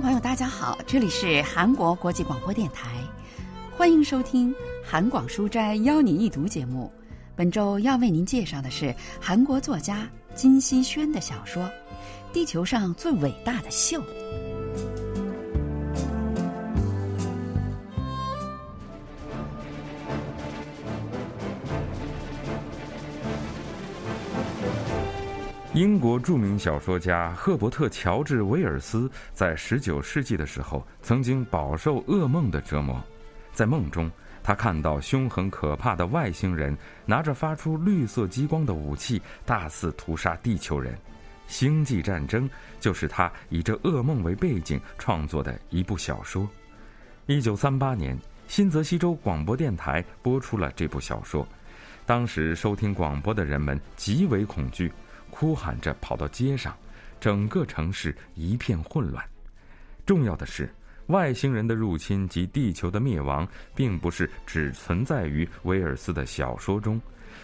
朋友，大家好，这里是韩国国际广播电台，欢迎收听《韩广书斋邀你一读》节目。本周要为您介绍的是韩国作家金希轩的小说《地球上最伟大的秀》。英国著名小说家赫伯特·乔治·威尔斯在19世纪的时候，曾经饱受噩梦的折磨。在梦中，他看到凶狠可怕的外星人拿着发出绿色激光的武器，大肆屠杀地球人。星际战争就是他以这噩梦为背景创作的一部小说。1938年，新泽西州广播电台播出了这部小说。当时收听广播的人们极为恐惧。哭喊着跑到街上，整个城市一片混乱。重要的是，外星人的入侵及地球的灭亡，并不是只存在于威尔斯的小说中。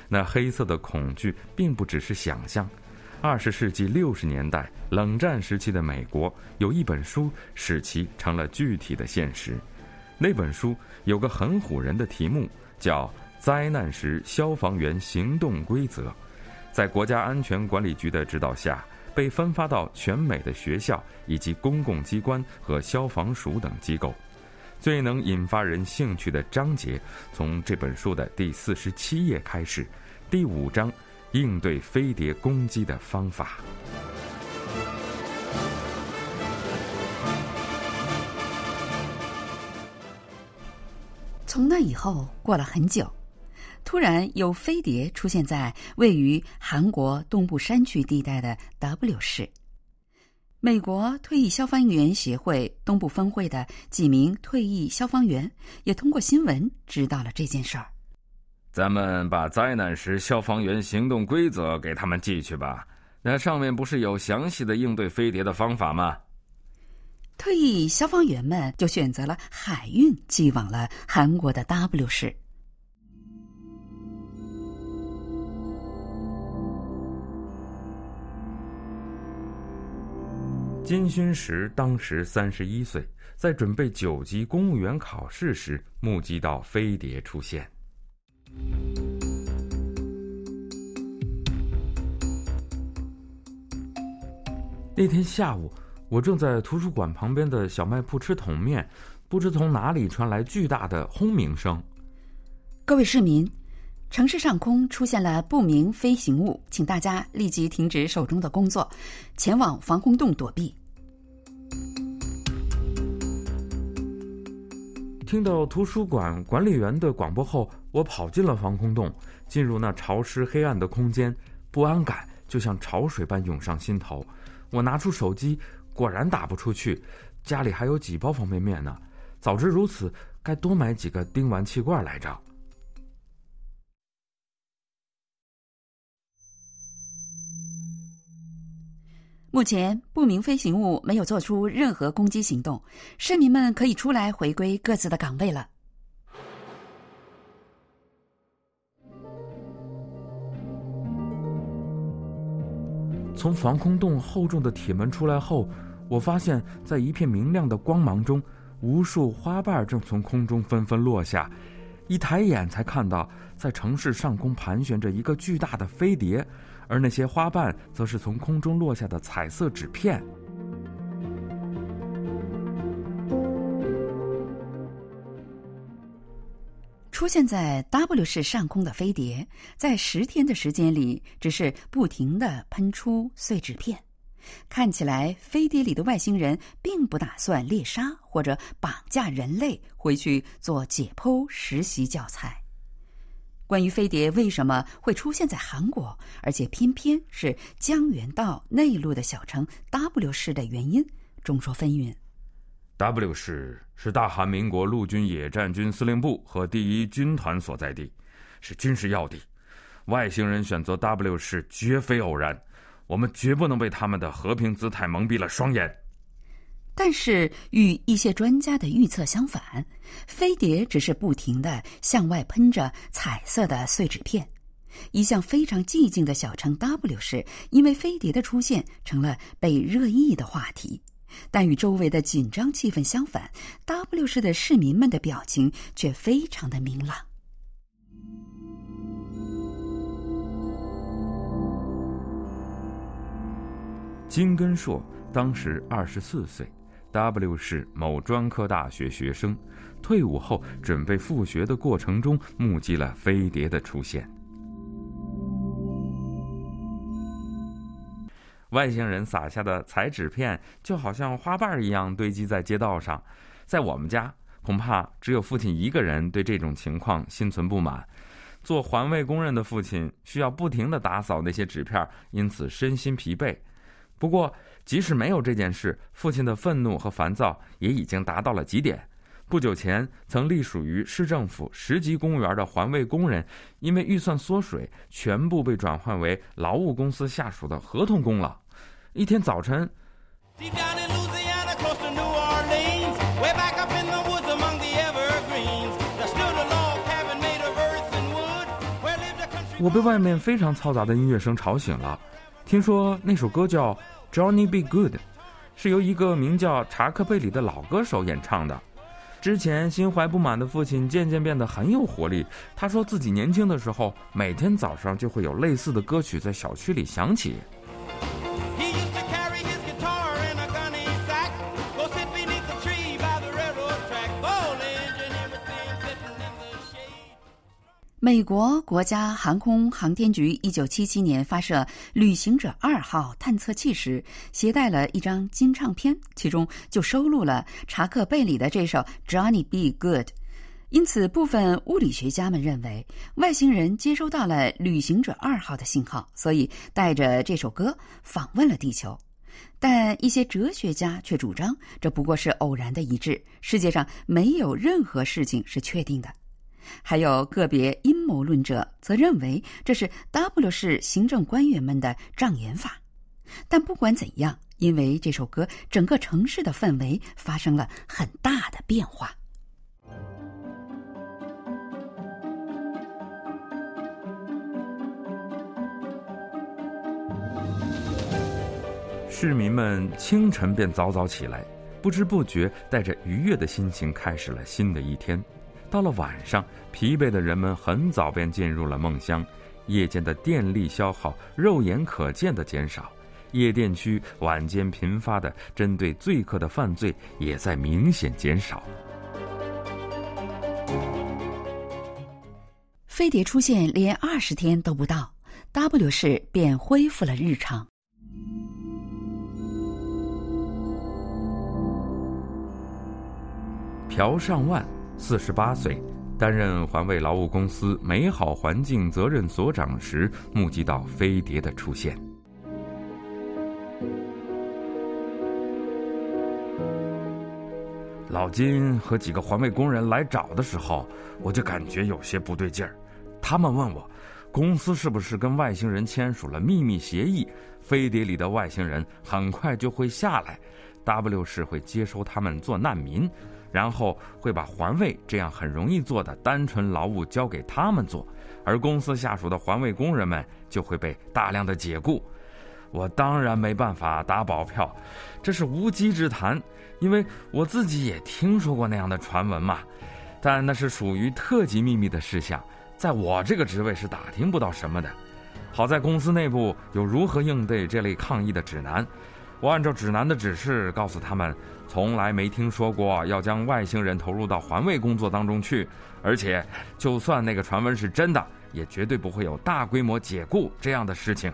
那黑色的恐惧并不只是想象。二十世纪六十年代，冷战时期的美国有一本书使其成了具体的现实。那本书有个很唬人的题目，叫《灾难时消防员行动规则》。在国家安全管理局的指导下，被分发到全美的学校以及公共机关和消防署等机构。最能引发人兴趣的章节，从这本书的第四十七页开始，第五章：应对飞碟攻击的方法。从那以后，过了很久。突然有飞碟出现在位于韩国东部山区地带的 W 市。美国退役消防员协会东部分会的几名退役消防员也通过新闻知道了这件事儿。咱们把灾难时消防员行动规则给他们寄去吧，那上面不是有详细的应对飞碟的方法吗？退役消防员们就选择了海运寄往了韩国的 W 市。金勋石当时三十一岁，在准备九级公务员考试时，目击到飞碟出现。那天下午，我正在图书馆旁边的小卖铺吃桶面，不知从哪里传来巨大的轰鸣声。各位市民，城市上空出现了不明飞行物，请大家立即停止手中的工作，前往防空洞躲避。听到图书馆管理员的广播后，我跑进了防空洞，进入那潮湿黑暗的空间，不安感就像潮水般涌上心头。我拿出手机，果然打不出去。家里还有几包方便面呢，早知如此，该多买几个丁烷气罐来着。目前不明飞行物没有做出任何攻击行动，市民们可以出来回归各自的岗位了。从防空洞厚重的铁门出来后，我发现，在一片明亮的光芒中，无数花瓣正从空中纷纷落下。一抬眼才看到，在城市上空盘旋着一个巨大的飞碟。而那些花瓣，则是从空中落下的彩色纸片。出现在 W 市上空的飞碟，在十天的时间里，只是不停的喷出碎纸片。看起来，飞碟里的外星人并不打算猎杀或者绑架人类回去做解剖实习教材。关于飞碟为什么会出现在韩国，而且偏偏是江原道内陆的小城 W 市的原因，众说纷纭。W 市是大韩民国陆军野战军司令部和第一军团所在地，是军事要地。外星人选择 W 市绝非偶然，我们绝不能被他们的和平姿态蒙蔽了双眼。但是与一些专家的预测相反，飞碟只是不停的向外喷着彩色的碎纸片。一向非常寂静的小城 W 市，因为飞碟的出现成了被热议的话题。但与周围的紧张气氛相反，W 市的市民们的表情却非常的明朗。金根硕当时二十四岁，W 市某专科大学学生，退伍后准备复学的过程中，目击了飞碟的出现。外星人撒下的彩纸片就好像花瓣一样堆积在街道上，在我们家恐怕只有父亲一个人对这种情况心存不满。做环卫工人的父亲需要不停地打扫那些纸片，因此身心疲惫。不过，即使没有这件事，父亲的愤怒和烦躁也已经达到了极点。不久前，曾隶属于市政府十级公务员的环卫工人，因为预算缩水，全部被转换为劳务公司下属的合同工了。一天早晨，我被外面非常嘈杂的音乐声吵醒了。听说那首歌叫《Johnny Be Good》，是由一个名叫查克·贝里的老歌手演唱的。之前心怀不满的父亲渐渐变得很有活力。他说自己年轻的时候，每天早上就会有类似的歌曲在小区里响起。美国国家航空航天局一九七七年发射旅行者二号探测器时，携带了一张金唱片，其中就收录了查克·贝里的这首《Johnny B. Good》。因此，部分物理学家们认为外星人接收到了旅行者二号的信号，所以带着这首歌访问了地球。但一些哲学家却主张这不过是偶然的一致，世界上没有任何事情是确定的。还有个别阴谋论者则认为这是 W 市行政官员们的障眼法，但不管怎样，因为这首歌，整个城市的氛围发生了很大的变化。市民们清晨便早早起来，不知不觉带着愉悦的心情开始了新的一天。到了晚上，疲惫的人们很早便进入了梦乡。夜间的电力消耗肉眼可见的减少，夜店区晚间频发的针对醉客的犯罪也在明显减少。飞碟出现连二十天都不到，W 市便恢复了日常。朴上万。四十八岁，担任环卫劳务公司美好环境责任所长时，目击到飞碟的出现。老金和几个环卫工人来找的时候，我就感觉有些不对劲儿。他们问我，公司是不是跟外星人签署了秘密协议？飞碟里的外星人很快就会下来，W 市会接收他们做难民。然后会把环卫这样很容易做的单纯劳务交给他们做，而公司下属的环卫工人们就会被大量的解雇。我当然没办法打保票，这是无稽之谈，因为我自己也听说过那样的传闻嘛。但那是属于特级秘密的事项，在我这个职位是打听不到什么的。好在公司内部有如何应对这类抗议的指南。我按照指南的指示告诉他们，从来没听说过要将外星人投入到环卫工作当中去，而且就算那个传闻是真的，也绝对不会有大规模解雇这样的事情。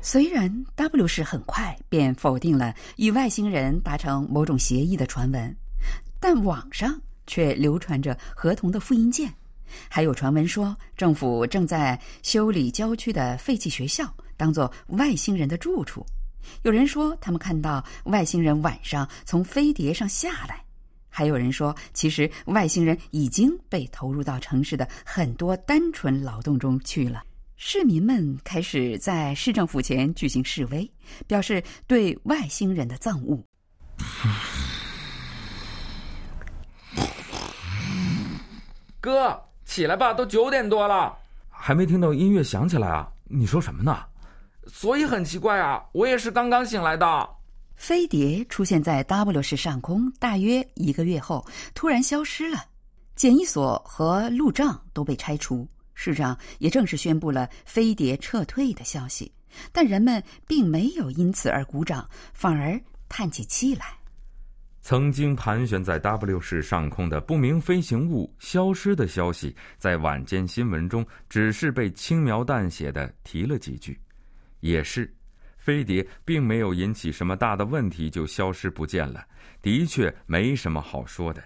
虽然 W 市很快便否定了与外星人达成某种协议的传闻，但网上却流传着合同的复印件。还有传闻说，政府正在修理郊区的废弃学校，当做外星人的住处。有人说，他们看到外星人晚上从飞碟上下来；还有人说，其实外星人已经被投入到城市的很多单纯劳动中去了。市民们开始在市政府前举行示威，表示对外星人的憎恶。哥。起来吧，都九点多了，还没听到音乐响起来啊！你说什么呢？所以很奇怪啊，我也是刚刚醒来的。飞碟出现在 W 市上空大约一个月后，突然消失了。检疫所和路障都被拆除，市长也正式宣布了飞碟撤退的消息。但人们并没有因此而鼓掌，反而叹起气来。曾经盘旋在 W 市上空的不明飞行物消失的消息，在晚间新闻中只是被轻描淡写的提了几句。也是，飞碟并没有引起什么大的问题就消失不见了，的确没什么好说的。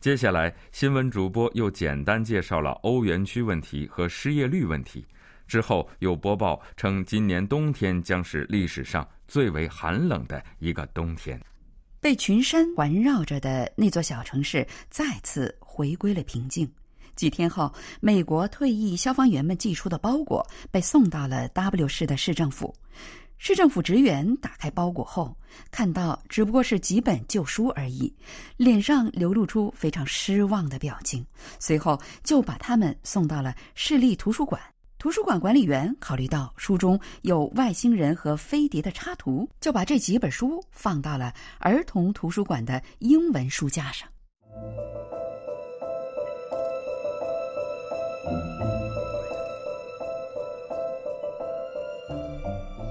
接下来，新闻主播又简单介绍了欧元区问题和失业率问题，之后又播报称今年冬天将是历史上最为寒冷的一个冬天。被群山环绕着的那座小城市再次回归了平静。几天后，美国退役消防员们寄出的包裹被送到了 W 市的市政府。市政府职员打开包裹后，看到只不过是几本旧书而已，脸上流露出非常失望的表情。随后就把他们送到了市立图书馆。图书馆管理员考虑到书中有外星人和飞碟的插图，就把这几本书放到了儿童图书馆的英文书架上。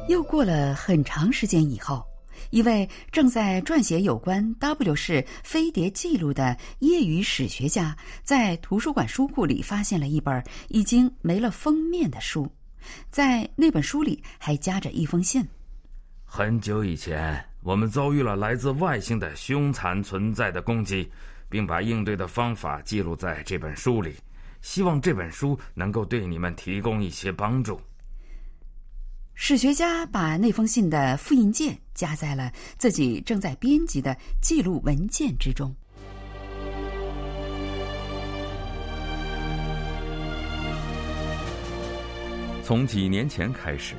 又过了很长时间以后，一位正在撰写有关 W 市飞碟记录的业余史学家，在图书馆书库里发现了一本已经没了封面的书，在那本书里还夹着一封信。很久以前，我们遭遇了来自外星的凶残存在的攻击，并把应对的方法记录在这本书里，希望这本书能够对你们提供一些帮助。史学家把那封信的复印件夹在了自己正在编辑的记录文件之中。从几年前开始，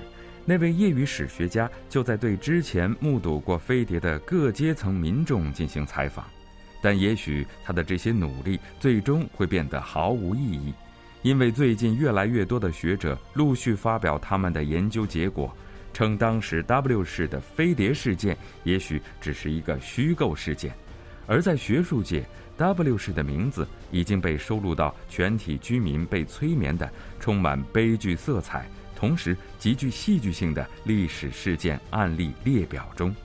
那位业余史学家就在对之前目睹过飞碟的各阶层民众进行采访，但也许他的这些努力最终会变得毫无意义。因为最近越来越多的学者陆续发表他们的研究结果，称当时 W 市的飞碟事件也许只是一个虚构事件，而在学术界，W 市的名字已经被收录到全体居民被催眠的充满悲剧色彩，同时极具戏剧性的历史事件案例列表中。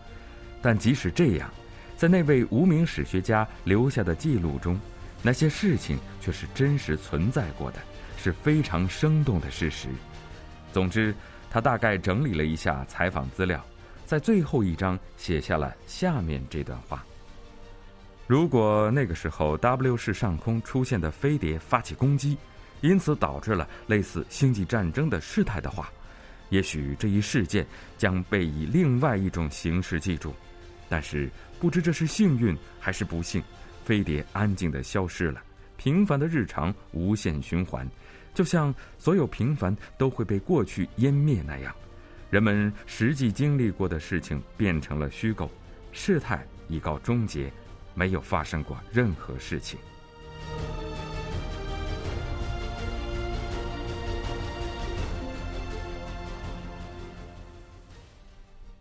但即使这样，在那位无名史学家留下的记录中，那些事情却是真实存在过的。是非常生动的事实。总之，他大概整理了一下采访资料，在最后一章写下了下面这段话：如果那个时候 W 市上空出现的飞碟发起攻击，因此导致了类似星际战争的事态的话，也许这一事件将被以另外一种形式记住。但是，不知这是幸运还是不幸，飞碟安静的消失了，平凡的日常无限循环。就像所有平凡都会被过去湮灭那样，人们实际经历过的事情变成了虚构，事态已告终结，没有发生过任何事情。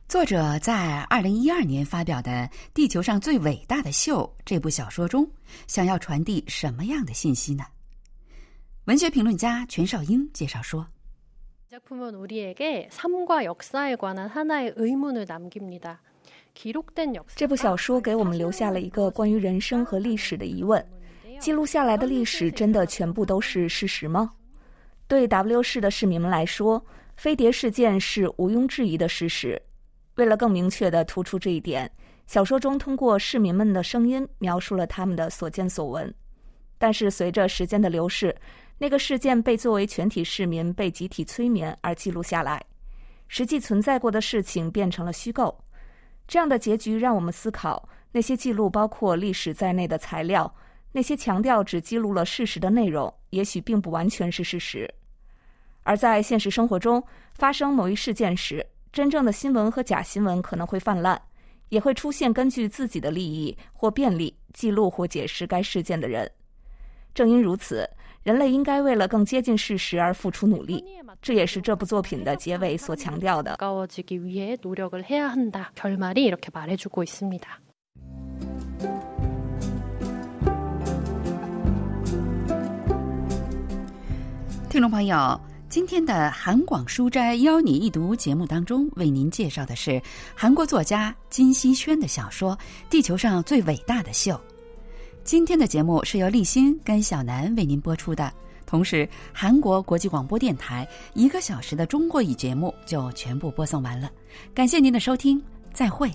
作者在二零一二年发表的《地球上最伟大的秀》这部小说中，想要传递什么样的信息呢？文学评论家全少英介绍说：“这部小说给我们留下了一个关于人生和历史的疑问：记录下来的历史真的全部都是事实吗？对 W 市的市民们来说，飞碟事件是毋庸置疑的事实。为了更明确地突出这一点，小说中通过市民们的声音描述了他们的所见所闻。但是随着时间的流逝，那个事件被作为全体市民被集体催眠而记录下来，实际存在过的事情变成了虚构。这样的结局让我们思考：那些记录包括历史在内的材料，那些强调只记录了事实的内容，也许并不完全是事实。而在现实生活中，发生某一事件时，真正的新闻和假新闻可能会泛滥，也会出现根据自己的利益或便利记录或解释该事件的人。正因如此。人类应该为了更接近事实而付出努力。这也是这部作品的结尾所强调的。听众朋友，今天的韩广书斋邀你一读节目当中，为您介绍的是韩国作家金希轩的小说《地球上最伟大的秀》。今天的节目是由立新跟小南为您播出的。同时，韩国国际广播电台一个小时的中国语节目就全部播送完了。感谢您的收听，再会。